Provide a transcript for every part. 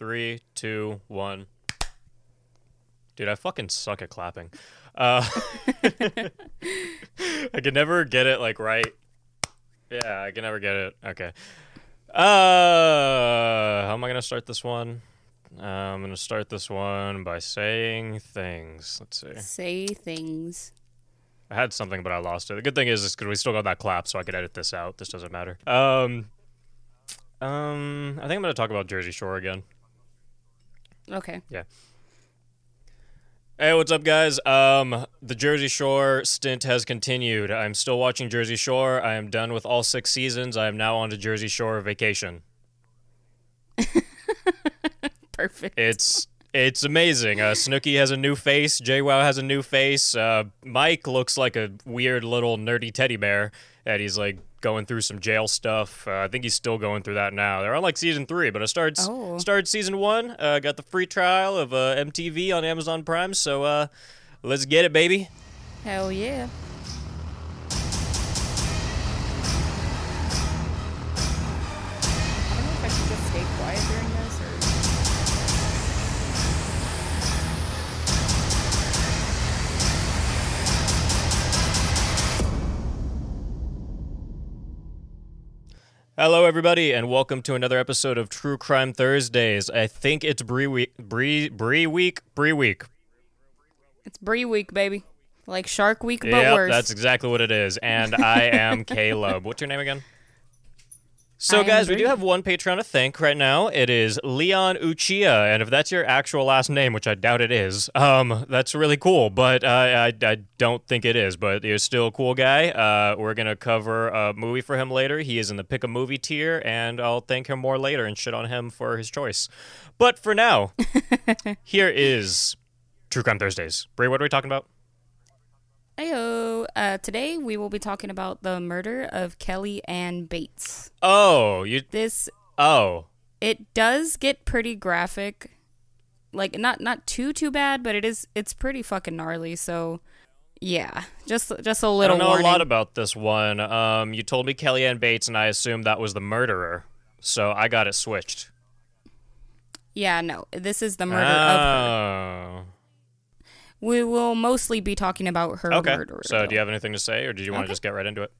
Three, two, one. Dude, I fucking suck at clapping. Uh, I can never get it like right. Yeah, I can never get it. Okay. Uh, how am I gonna start this one? Uh, I'm gonna start this one by saying things. Let's see. Say things. I had something, but I lost it. The good thing is, is because we still got that clap, so I could edit this out. This doesn't matter. Um, um, I think I'm gonna talk about Jersey Shore again. Okay. Yeah. Hey, what's up, guys? Um, the Jersey Shore stint has continued. I'm still watching Jersey Shore. I am done with all six seasons. I am now on to Jersey Shore vacation. Perfect. It's it's amazing. Uh, Snooki has a new face. JWoww has a new face. Uh, Mike looks like a weird little nerdy teddy bear, and he's like going through some jail stuff. Uh, I think he's still going through that now. They're on like season three, but I started Oh. started season one. Uh, got the free trial of uh, MTV on Amazon Prime. So uh, let's get it, baby. Hell yeah. Hello, everybody, and welcome to another episode of True Crime Thursdays. I think it's Brie week, Brie Brie week, Brie week. It's Brie Week, baby. Like Shark Week, but Yep, worse. that's exactly what it is. And I am Caleb. What's your name again? So, I guys, we do have one Patreon to thank right now. It is Leon Uchiha, and if that's your actual last name, which I doubt it is, um, that's really cool. But uh, I, I don't think it is. But you're still a cool guy. Uh, we're gonna cover a movie for him later. He is in the pick a movie tier, and I'll thank him more later and shit on him for his choice. But for now, here is True Crime Thursdays. Bray, what are we talking about? Heyo. Uh, today we will be talking about the murder of Kelly Ann Bates. Oh, you. This Oh, it does get pretty graphic. Like not not too too bad, but it is it's pretty fucking gnarly. So yeah, just just a I little don't know warning. a lot about this one. Um, you told me Kellyanne Bates, and I assumed that was the murderer, so I got it switched. yeah, no, this is the murder of her. oh. We will mostly be talking about her Okay. murderer. So, though. do you have anything to say, or did you want to Okay. just get right into it?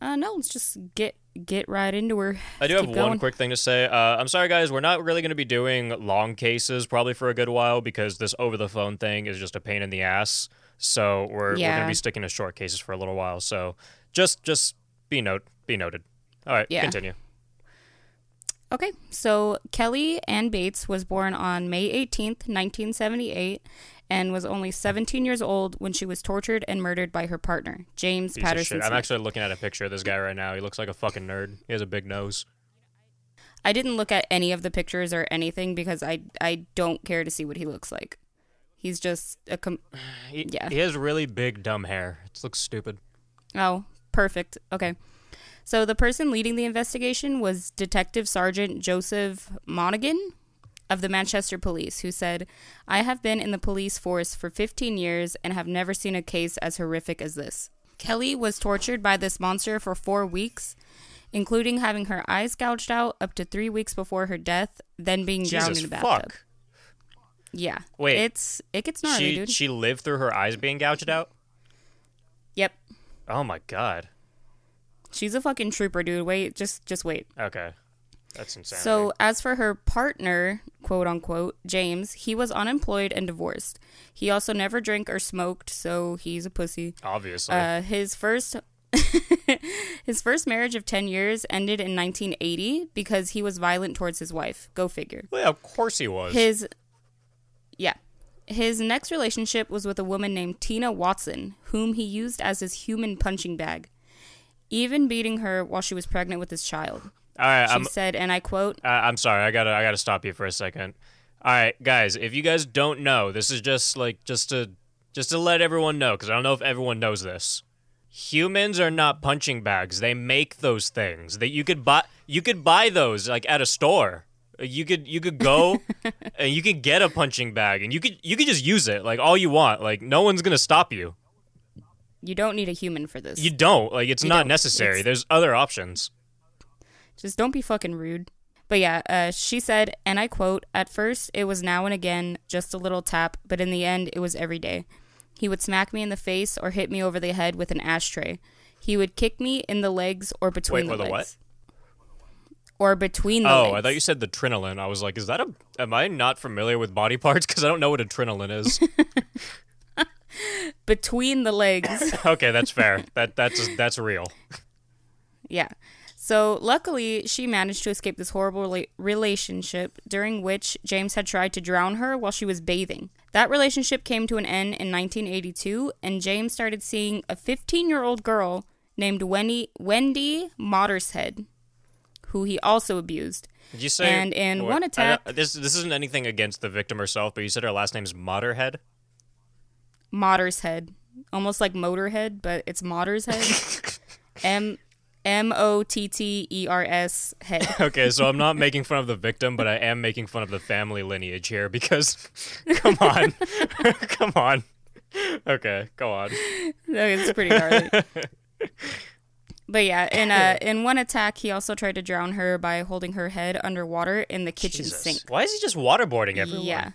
Uh, no, let's just get get right into her. I do Let's have one quick thing to say. Uh, I'm sorry, guys. We're not really going to be doing long cases probably for a good while because this over the phone thing is just a pain in the ass. So we're we're going to be sticking to short cases for a little while. So just just be note be noted. All right, Yeah. continue. Okay, so Kelly Ann Bates was born on May 18th, 1978, and was only 17 years old when she was tortured and murdered by her partner, James Piece Patterson. I'm actually looking at a picture of this guy right now. He looks like a fucking nerd. He has a big nose. I didn't look at any of the pictures or anything because I I don't care to see what he looks like. He's just a com- He, Yeah. he has really big dumb hair. It looks stupid. Oh, perfect. Okay. So the person leading the investigation was Detective Sergeant Joseph Monaghan of the Manchester Police, who said, I have been in the police force for 15 years and have never seen a case as horrific as this. Kelly was tortured by this monster for four weeks, including having her eyes gouged out up to three weeks before her death, then being drowned in a bathtub. fuck. Yeah. Wait. It's it gets gnarly, She dude. she lived through her eyes being gouged out. yep. Oh my god. She's a fucking trooper, dude. Wait, just just wait. Okay, that's insane. So, as for her partner, quote unquote, James, he was unemployed and divorced. He also never drank or smoked, so he's a pussy. obviously, Uh, his first his first marriage of 10 years ended in 1980 because he was violent towards his wife. Go figure. well, yeah, of course he was. His Yeah. His next relationship was with a woman named Tina Watson, whom he used as his human punching bag, even beating her while she was pregnant with his child. All right, She I'm said, and I quote, I- I'm sorry. I gotta I gotta stop you for a second. All right, guys, if you guys don't know, this is just like just to just to let everyone know because I don't know if everyone knows this. Humans are not punching bags. They make those things. That you could buy you could buy those like at a store. You could you could go and you could get a punching bag and you could you could just use it like all you want. Like no one's gonna stop you. You don't need a human for this. You don't like it's You not don't. necessary. It's- There's other options. Just don't be fucking rude. But yeah, uh, she said, and I quote, At first, it was now and again, just a little tap, but in the end, it was every day. He would smack me in the face or hit me over the head with an ashtray. He would kick me in the legs or between the legs. Wait, the a legs. Or between the legs. Oh, legs. I thought you said the trinolin. I was like, is that a? Am I not familiar with body parts? Because I don't know what a trinolin is. between the legs. okay, that's fair. That that's that's real. Yeah. So luckily, she managed to escape this horrible rela- relationship during which James had tried to drown her while she was bathing. That relationship came to an end in 1982, and James started seeing a 15 year old girl named Wendy, Wendy Mottershead, who he also abused. Did you say? And in Wait, one attack- this this isn't anything against the victim herself, but you said her last name's Motterhead. Mottershead. Almost like Motorhead, but it's Mottershead. M M O T T E R S head. Okay, so I'm not making fun of the victim, but I am making fun of the family lineage here because, come on, come on. Okay, go on. No, it's pretty hard. but yeah, in uh, in one attack, he also tried to drown her by holding her head underwater in the kitchen Jesus. sink. Why is he just waterboarding everyone? Yeah.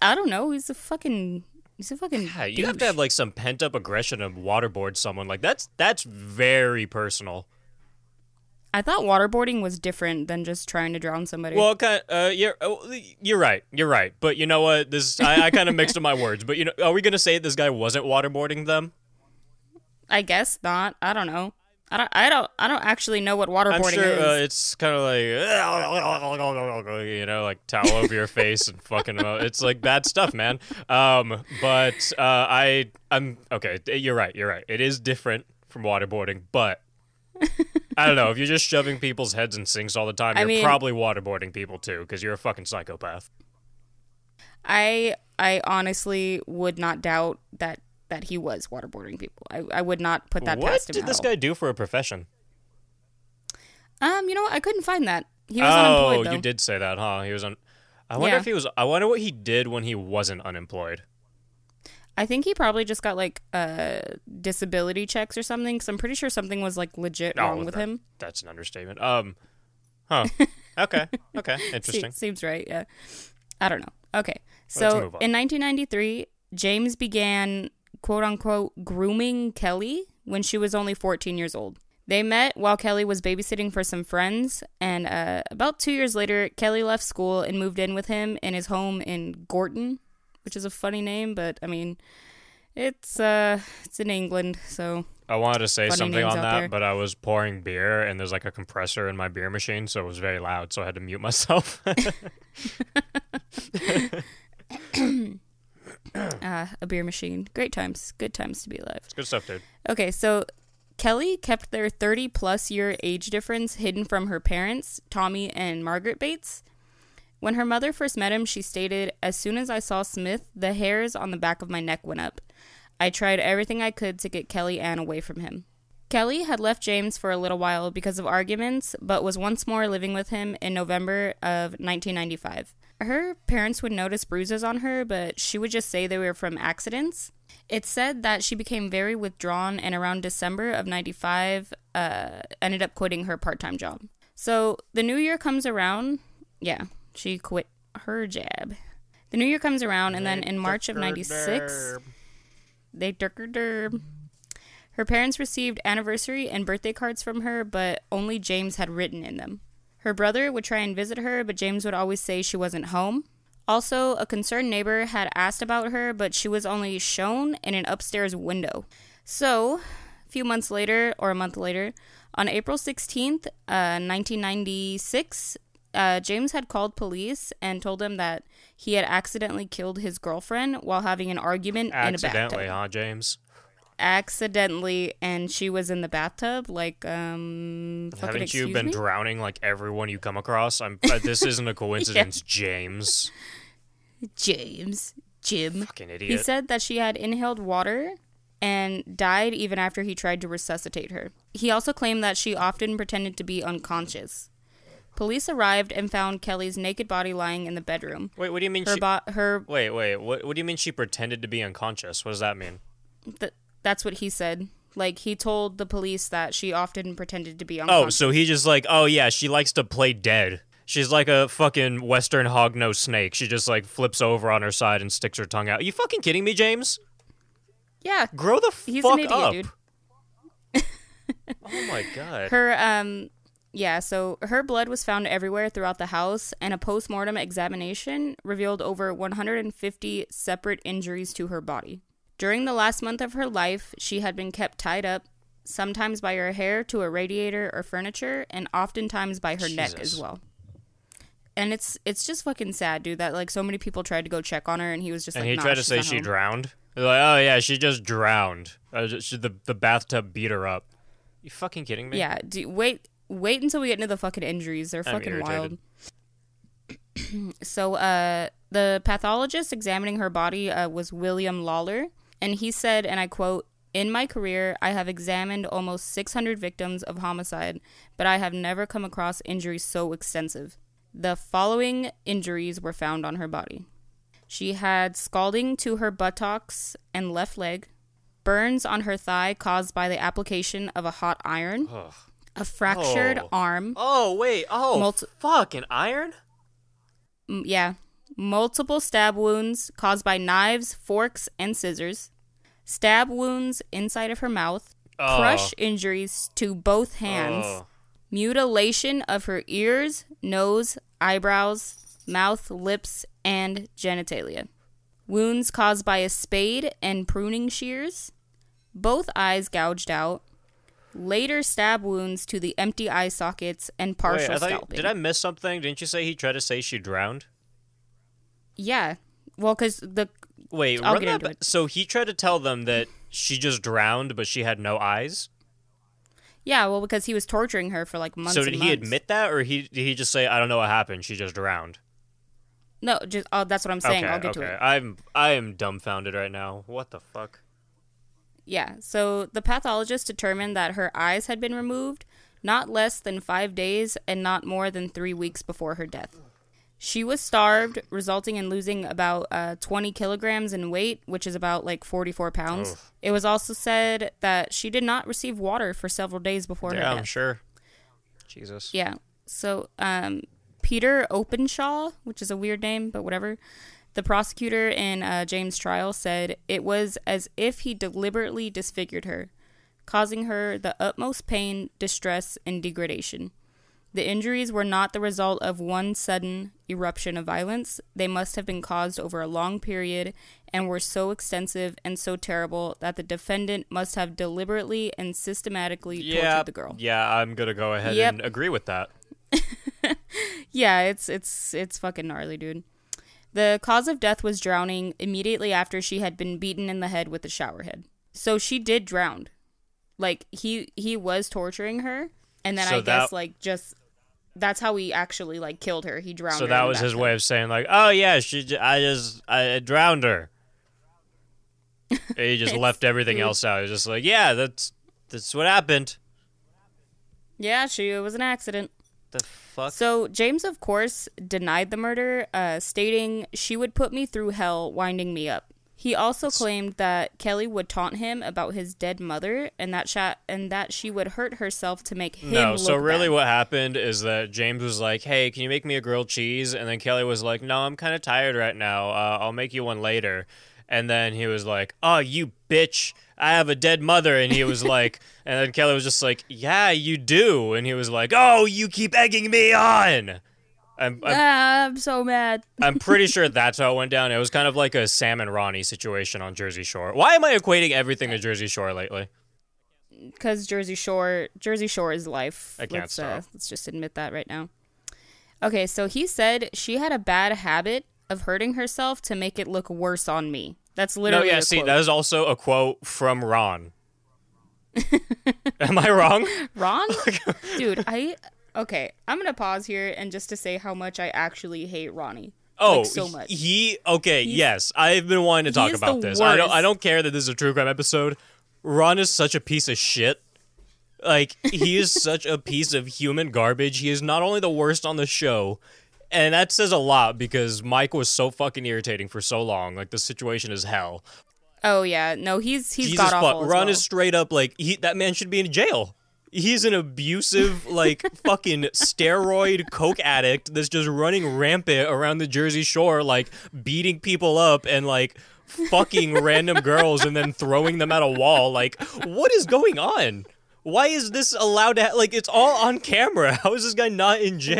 I don't know. He's a fucking. He's a fucking. Yeah, you have to have like some pent up aggression to waterboard someone. Like that's that's very personal. I thought waterboarding was different than just trying to drown somebody. Well, kind uh, you're oh, you're right, you're right. But you know what? This I, I kind of mixed up my words. But you know, are we gonna say this guy wasn't waterboarding them? I guess not. I don't know. I don't. I don't. I don't actually know what waterboarding I'm sure is. uh, it's kind of like you know, like towel over your face and fucking. Uh, it's like bad stuff, man. Um, but uh, I I'm okay. You're right. You're right. It is different from waterboarding, but. I don't know. If you're just shoving people's heads in sinks all the time, I you're mean- probably waterboarding people too, because you're a fucking psychopath. I I honestly would not doubt that that he was waterboarding people. I, I would not put that what past him. What did this all. guy do for a profession? Um, you know what? I couldn't find that. He was oh, unemployed Oh, you did say that, huh? He was on. I wonder Yeah. if he was. I wonder what he did when he wasn't unemployed. I think he probably just got like uh disability checks or something. Because I'm pretty sure something was like legit wrong Oh, with that- him. That's an understatement. Um, huh? Okay, okay, Se- interesting. seems right. Yeah. I don't know. Okay. So in 1993, James began quote unquote grooming Kelly when she was only 14 years old. They met while Kelly was babysitting for some friends, and uh, about two years later, Kelly left school and moved in with him in his home in Gorton, which is a funny name, but I mean, it's uh, it's in England, so I wanted to say something on that, there. but I was pouring beer and there's like a compressor in my beer machine, so it was very loud, so I had to mute myself. uh, a beer machine. Great times, good times to be alive. it's good stuff, dude. Okay, so Kelly kept their 30 plus year age difference hidden from her parents, Tommy and Margaret Bates. When her mother first met him, she stated, As soon as I saw Smith, the hairs on the back of my neck went up. I tried everything I could to get Kelly Ann away from him. Kelly had left James for a little while because of arguments, but was once more living with him in November of 1995. Her parents would notice bruises on her, but she would just say they were from accidents. It's said that she became very withdrawn and around December of 95 uh, ended up quitting her part time job. So the new year comes around. Yeah, she quit her job. The new year comes around, and then in March of 96, they durker derb. Her parents received anniversary and birthday cards from her, but only James had written in them. Her brother would try and visit her, but James would always say she wasn't home. Also, a concerned neighbor had asked about her, but she was only shown in an upstairs window. So, a few months later, or a month later, on April 16th, uh, 1996, uh, James had called police and told them that he had accidentally killed his girlfriend while having an argument in a bathtub Accidentally, huh, James? Accidentally and she was in the bathtub like um Haven't you been me? drowning like everyone you come across? I'm. Uh, this isn't a coincidence, James. james jim Fucking idiot he said that she had inhaled water and died even after he tried to resuscitate her he also claimed that she often pretended to be unconscious police arrived and found kelly's naked body lying in the bedroom wait, what do you mean? her She, bo- her wait, wait. What? What do you mean she pretended to be unconscious? What does that mean? th- that's what he said Like he told the police that she often pretended to be unconscious. Oh, so he just like, oh yeah, she likes to play dead. She's like a fucking western hognose snake. She just like flips over on her side and sticks her tongue out. you fucking kidding me, James? yeah, Grow the he's fuck an idiot, up. dude. Oh my god. Her um yeah, so her blood was found everywhere throughout the house and a post-mortem examination revealed over 150 separate injuries to her body. During the last month of her life, she had been kept tied up sometimes by her hair to a radiator or furniture and oftentimes by her neck as well. And it's it's just fucking sad, dude, that like so many people tried to go check on her and he was just like. and like he "Nah, tried to say she home." drowned. They're like, oh yeah, she just drowned. Uh, she, the the bathtub beat her up. You fucking kidding me? Yeah, do, wait wait until we get into the fucking injuries. They're I'm fucking wild. so uh the pathologist examining her body uh, was William Lawler and he said and I quote in my career, I have examined almost 600 victims of homicide, but I have never come across injuries so extensive. The following injuries were found on her body. She had scalding to her buttocks and left leg, burns on her thigh caused by the application of a hot iron, Ugh. a fractured Oh. arm, Oh wait. Oh Multi- fucking iron. m- yeah, multiple stab wounds caused by knives, forks, and scissors, stab wounds inside of her mouth, Oh. crush injuries to both hands, Oh. mutilation of her ears, nose, eyebrows, mouth, lips, and genitalia. Wounds caused by a spade and pruning shears. Both eyes gouged out. Later stab wounds to the empty eye sockets and partial Wait, I scalping. did I miss something? Didn't you say he tried to say she drowned? Yeah. Well, because the Wait, I'll run that into ba- it. So he tried to tell them that she just drowned, but she had no eyes. yeah, well, because he was torturing her for like months. so did he months. admit that, or he did he just say, "I don't know what happened. She just drowned"? No, just oh, that's what I'm saying. okay, I'll get okay. to it. I'm I am dumbfounded right now. What the fuck? Yeah. So the pathologist determined that her eyes had been removed not less than five days and not more than three weeks before her death. She was starved, resulting in losing about uh, 20 kilograms in weight, which is about like 44 pounds. Oof. It was also said that she did not receive water for several days before Yeah, her I'm sure. Jesus. Yeah. So, um, Peter Openshaw, which is a weird name, but whatever, the prosecutor in uh, James' trial said it was as if he deliberately disfigured her, causing her the utmost pain, distress, and degradation. The injuries were not the result of one sudden eruption of violence. They must have been caused over a long period and were so extensive and so terrible that the defendant must have deliberately and systematically Yeah, tortured the girl. yeah, I'm gonna go ahead Yep. and agree with that. Yeah, it's it's it's fucking gnarly, dude. The cause of death was drowning immediately after she had been beaten in the head with a shower head. So she did drown. Like he he was torturing her and then So I guess like just that's how he actually like killed her. He drowned her. So that was his way of saying like, "Oh yeah, she, j- I just, I drowned her." And he just left everything else out. He was just like, "Yeah, that's that's what happened." Yeah, she it was an accident. The fuck? So James, of course, denied the murder, uh, stating she would put me through hell, winding me up. He also claimed that Kelly would taunt him about his dead mother, and that sha- and that she would hurt herself to make him no, so really bad. what happened is that James was like, "Hey, can you make me a grilled cheese?" And then Kelly was like, "No, I'm kind of tired right now. Uh, I'll make you one later." And then he was like, "Oh, you bitch! I have a dead mother." And he was like, and then Kelly was just like, "Yeah, you do." And he was like, "Oh, you keep egging me on." I'm, I'm, Ah, I'm so mad. I'm pretty sure that's how it went down. It was kind of like a Sam and Ronnie situation on Jersey Shore. Why am I equating everything to Jersey Shore lately? Because Jersey Shore, Jersey Shore is life. I can't let's, uh, stop. let's just admit that right now. Okay, so he said she had a bad habit of hurting herself to make it look worse on me. That's literally. No, yeah, see, quote. that is also a quote from Ron. Am I wrong? Ron? Dude, I okay. I'm gonna pause here and just to say how much I actually hate Ronnie. Oh, Like, so much. He okay, yes. I've been wanting to talk about this. I don't I don't care that this is a true crime episode. Ron is such a piece of shit. Like he is such a piece of human garbage. He is not only the worst on the show, and that says a lot because Mike was so fucking irritating for so long. Like the situation is hell. Oh yeah, no, he's he's Jesus got fuck. awful. Ron well. is straight up like he that man should be in jail. He's an abusive, like fucking steroid coke addict that's just running rampant around the Jersey Shore, like beating people up and like fucking random girls and then throwing them at a wall. Like, what is going on? Why is this allowed to? Ha- like, it's all on camera. How is this guy not in jail?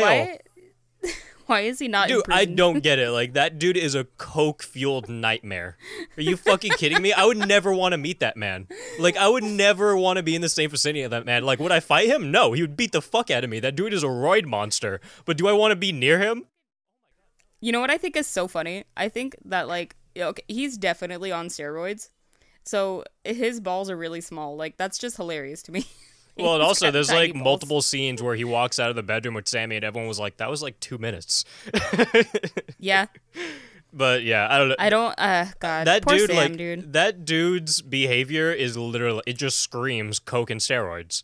Why is he not? in Dude, I don't get it. Like that dude is a coke fueled nightmare. Are you fucking kidding me? I would never want to meet that man. Like I would never want to be in the same vicinity of that man. Like would I fight him? No, he would beat the fuck out of me. That dude is a roid monster. But do I want to be near him? You know what I think is so funny? I think that like okay, he's definitely on steroids. So his balls are really small. Like that's just hilarious to me. Well, and also there's like balls. multiple scenes where he walks out of the bedroom with Sammy and everyone was like, that was like two minutes. Yeah. But yeah, I don't know. I don't uh god. that Poor dude, Sam, like dude. that dude's behavior is literally it just screams coke and steroids.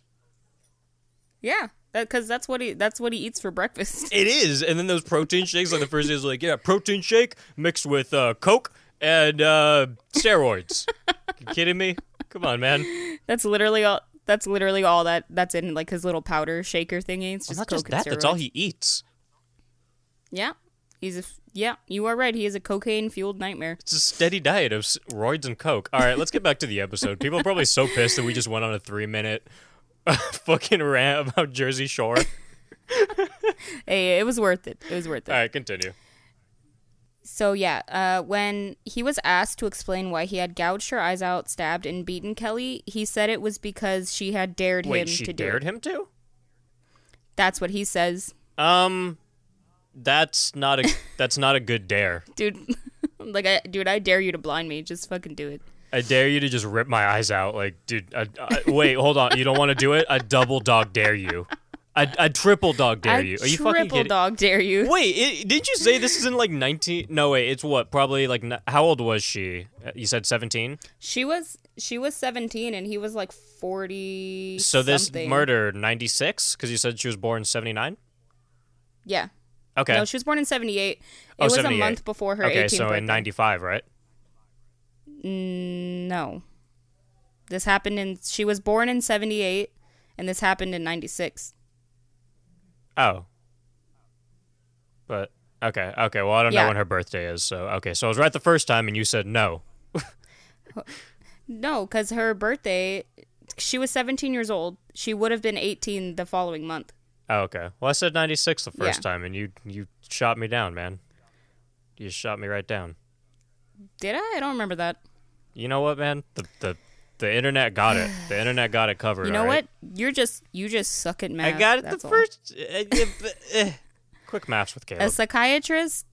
Yeah. Cuz that's what he that's what he eats for breakfast. It is, and then those protein shakes. Like the first day is like, yeah, protein shake mixed with uh, Coke and uh, steroids. you kidding me? Come on, man. That's literally all that's literally all that that's in like his little powder shaker thingy. It's Well, just coke just that. That's all he eats. Yeah. He's a yeah, you are right. He is a cocaine fueled nightmare. It's a steady diet of roids and Coke. All right, let's get back to the episode. People are probably so pissed that we just went on a three minute uh, fucking rant about Jersey Shore. Hey, it was worth it. It was worth it. All right, continue. So yeah, uh, when he was asked to explain why he had gouged her eyes out, stabbed, and beaten Kelly, he said it was because she had dared Wait, him she to do dared it. him to? That's what he says, Um, that's not a that's not a good dare. dude. like, I, dude, I dare you to blind me. Just fucking do it. I dare you to just rip my eyes out. Like, dude, I, I, wait, hold on. You don't want to do it? I double dog dare you. I, I triple dog dare I you. Are you triple fucking kidding? dog dare you. Wait, it, did you say this is in like 19? No, wait, it's what? Probably like, how old was she? Uh, You said 17? She was she was seventeen, and he was like forty. So this something. murder, 96? Because you said she was born 79? Yeah. Okay. No, she was born in seventy eight. It Oh, was 78. a month before her okay, 18th so birthday. in 95, right? No. This happened in she was born in 78 and this happened in 96. Oh. But, okay, okay. Well, I don't know when her birthday is. So, okay. So I was right the first time and you said no. No, cuz her birthday she was 17 years old. She would have been 18 the following month. Oh, okay. Well, I said 96 the first Yeah. time, and you you shot me down, man. You shot me right down. Did I? I don't remember that. You know what, man? The the the internet got it. The internet got it covered. You know right? what? You're just you just suck at math. I got it the all. first. eh, eh. Quick maths with Caleb. A psychiatrist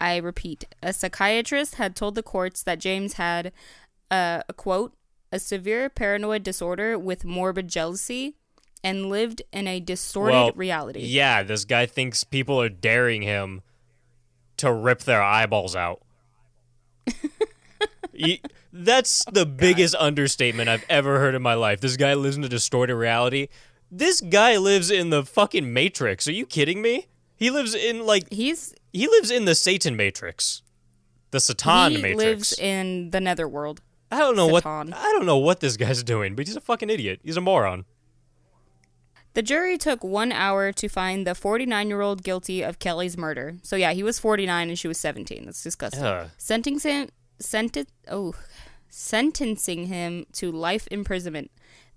I repeat, a psychiatrist had told the courts that James had uh, a quote, a severe paranoid disorder with morbid jealousy and lived in a distorted Well, reality. Yeah, this guy thinks people are daring him to rip their eyeballs out. That's the oh, biggest understatement I've ever heard in my life. This guy lives in a distorted reality. This guy lives in the fucking Matrix. Are you kidding me? He lives in like He's he lives in the Satan Matrix. The Satan he Matrix. lives in the netherworld. I don't know what I don't know what this guy's doing, but he's a fucking idiot. He's a moron. The jury took one hour to find the 49 year old guilty of Kelly's murder. So yeah, he was 49 and she was 17. That's disgusting. Ugh. Sentencing senten- oh, sentencing him to life imprisonment.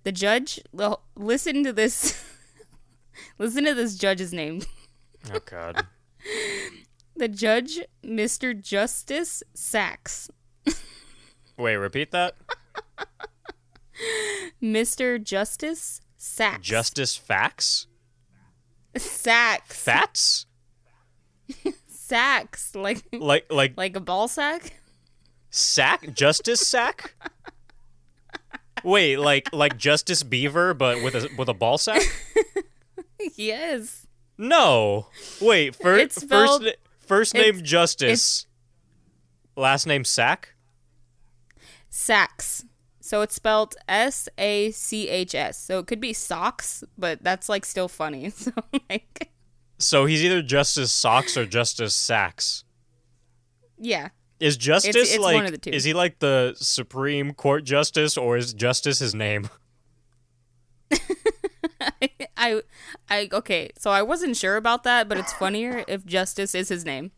The judge, well, listen to this. listen to this judge's name. Oh god. The judge, Mr. Justice Sachs. Wait, repeat that. Mr. Justice Sachs. Justice facts? Sachs. Fats? Sachs. Like Like like like a ball sack? Sack? Justice sack? Wait, like like Justice Beaver but with a with a ball sack? yes. No. Wait, fir- It's first spelled- first it's- name Justice. Last name Sack? Sachs. So it's spelled S A C H S. So it could be socks, but that's like still funny. So like So he's either Justice Socks or Justice Sacks. yeah. Is justice it's like the two. is he like the Supreme Court justice or is justice his name? I, I okay. So I wasn't sure about that, but it's funnier if Justice is his name.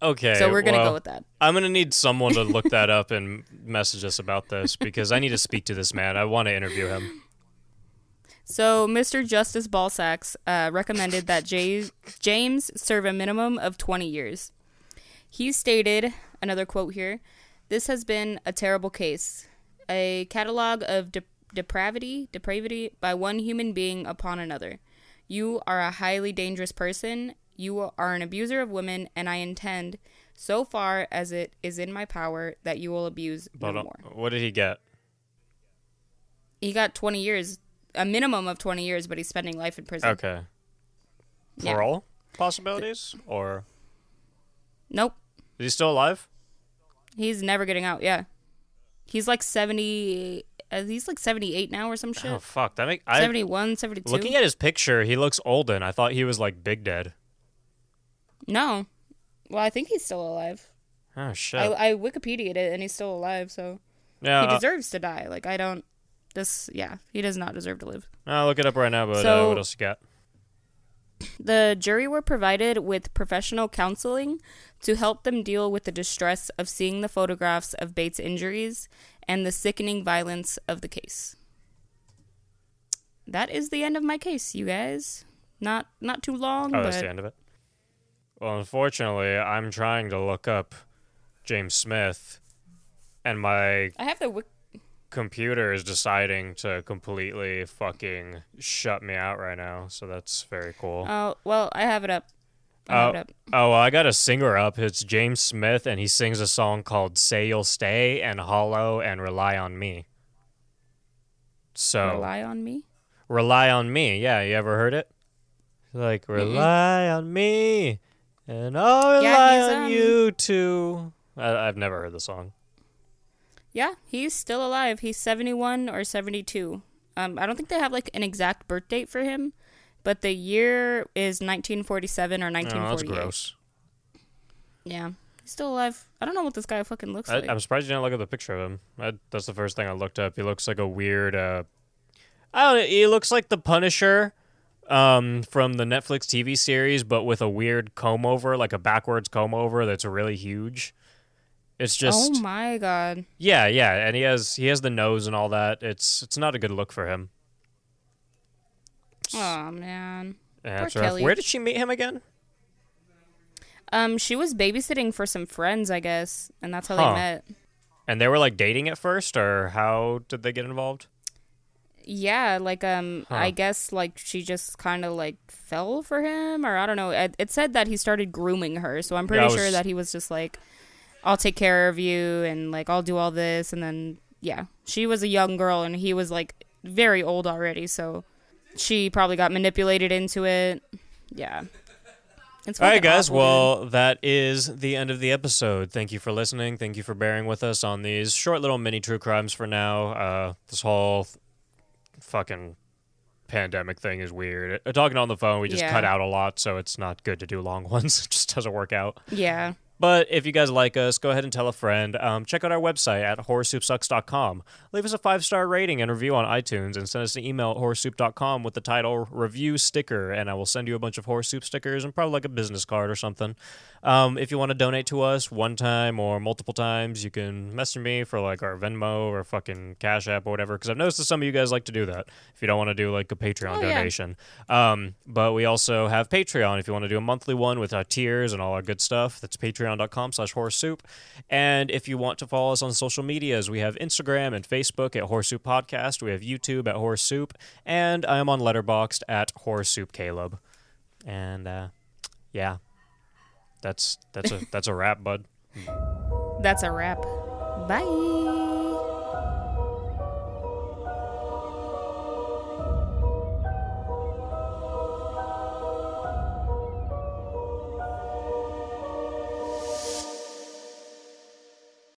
Okay. So we're gonna well, go with that. I'm gonna need someone to look that up and message us about this because I need to speak to this man. I want to interview him. So Mr. Justice Balsax uh, recommended that J- James serve a minimum of 20 years. He stated, another quote here, "This has been a terrible case, a catalog of de- depravity, depravity by one human being upon another. You are a highly dangerous person. You are an abuser of women, and I intend, so far as it is in my power, that you will abuse But no uh, more." what did he get? He got 20 years, a minimum of 20 years, but he's spending life in prison. Okay. Yeah. Parole possibilities or Nope. Is he still alive? He's never getting out. Yeah, he's like seventy. Uh, he's like seventy-eight now or some shit. Oh fuck! That make I 71, 72. looking at his picture. He looks old, and I thought he was like big dead. no, well, I think he's still alive. Oh shit! I, I Wikipedia'd it, and he's still alive. So yeah, he uh, deserves to die. Like I don't. This, yeah, he does not deserve to live. I'll look it up right now. But uh, So- what else you got? The jury were provided with professional counseling to help them deal with the distress of seeing the photographs of Bates' injuries and the sickening violence of the case. That is the end of my case, you guys. Not not too long, Oh, but that's the end of it. Well, unfortunately, I'm trying to look up James Smith, and my I have the computer is deciding to completely fucking shut me out right now. So that's very cool. Oh well, I have it up. I Oh, oh, well, I got a singer up. It's James Smith, and he sings a song called "Say You'll Stay" and "Hollow" and "Rely on Me." So Rely on me. "Rely on Me," yeah, you ever heard it? Like "Rely on me," and I'll Yeah, rely he's, on um, you too. I, I've never heard the song. Yeah, he's still alive. He's seventy-one or seventy-two. Um, I don't think they have like an exact birth date for him, but the year is nineteen forty-seven or nineteen Oh, that's gross. Yeah, he's still alive. I don't know what this guy fucking looks I, like. I'm surprised you didn't look at the picture of him. I, that's the first thing I looked up. He looks like a weird. Uh, I don't. know, He looks like the Punisher, um, from the Netflix TV series, but with a weird comb over, like a backwards comb over that's really huge. It's just oh my god. yeah, yeah, and he has he has the nose and all that. It's it's not a good look for him. Oh man. Yeah, Poor. Kelly. Where did she meet him again? Um, she was babysitting for some friends, I guess, and that's how Huh. they met. And they were like dating at first, or how did they get involved? Yeah, like um, Huh. I guess like she just kind of like fell for him, or I don't know. It, it said that he started grooming her, so I'm pretty sure was- that he was just like, "I'll take care of you," and like I'll do all this, and then yeah, she was a young girl, and he was like very old already, so she probably got manipulated into it. Yeah. It's All right, guys. awful, dude. Well, that is the end of the episode. Thank you for listening. Thank you for bearing with us on these short little mini true crimes for now. Uh, this whole th- fucking pandemic thing is weird. Uh, talking on the phone, we just Yeah. cut out a lot, so it's not good to do long ones. it just doesn't work out. yeah. But if you guys like us, go ahead and tell a friend. Um, check out our website at horrorsoupsucks.com. Leave us a five star rating and review on iTunes and send us an email at horrorsoup.com with the title review sticker. And I will send you a bunch of horror soup stickers and probably like a business card or something. Um, if you want to donate to us one time or multiple times, you can message me for like our Venmo or fucking Cash App or whatever. Because I've noticed that some of you guys like to do that if you don't want to do like a Patreon Oh, yeah. donation. Um, but we also have Patreon if you want to do a monthly one with our tiers and all our good stuff. That's patreon.com slash horror soup. And if you want to follow us on social medias, we have Instagram and Facebook at Horror Soup Podcast. We have YouTube at Horror Soup. And I am on Letterboxd at Horror Soup Caleb. And uh, yeah, that's that's a that's a wrap, bud. That's a wrap. Bye.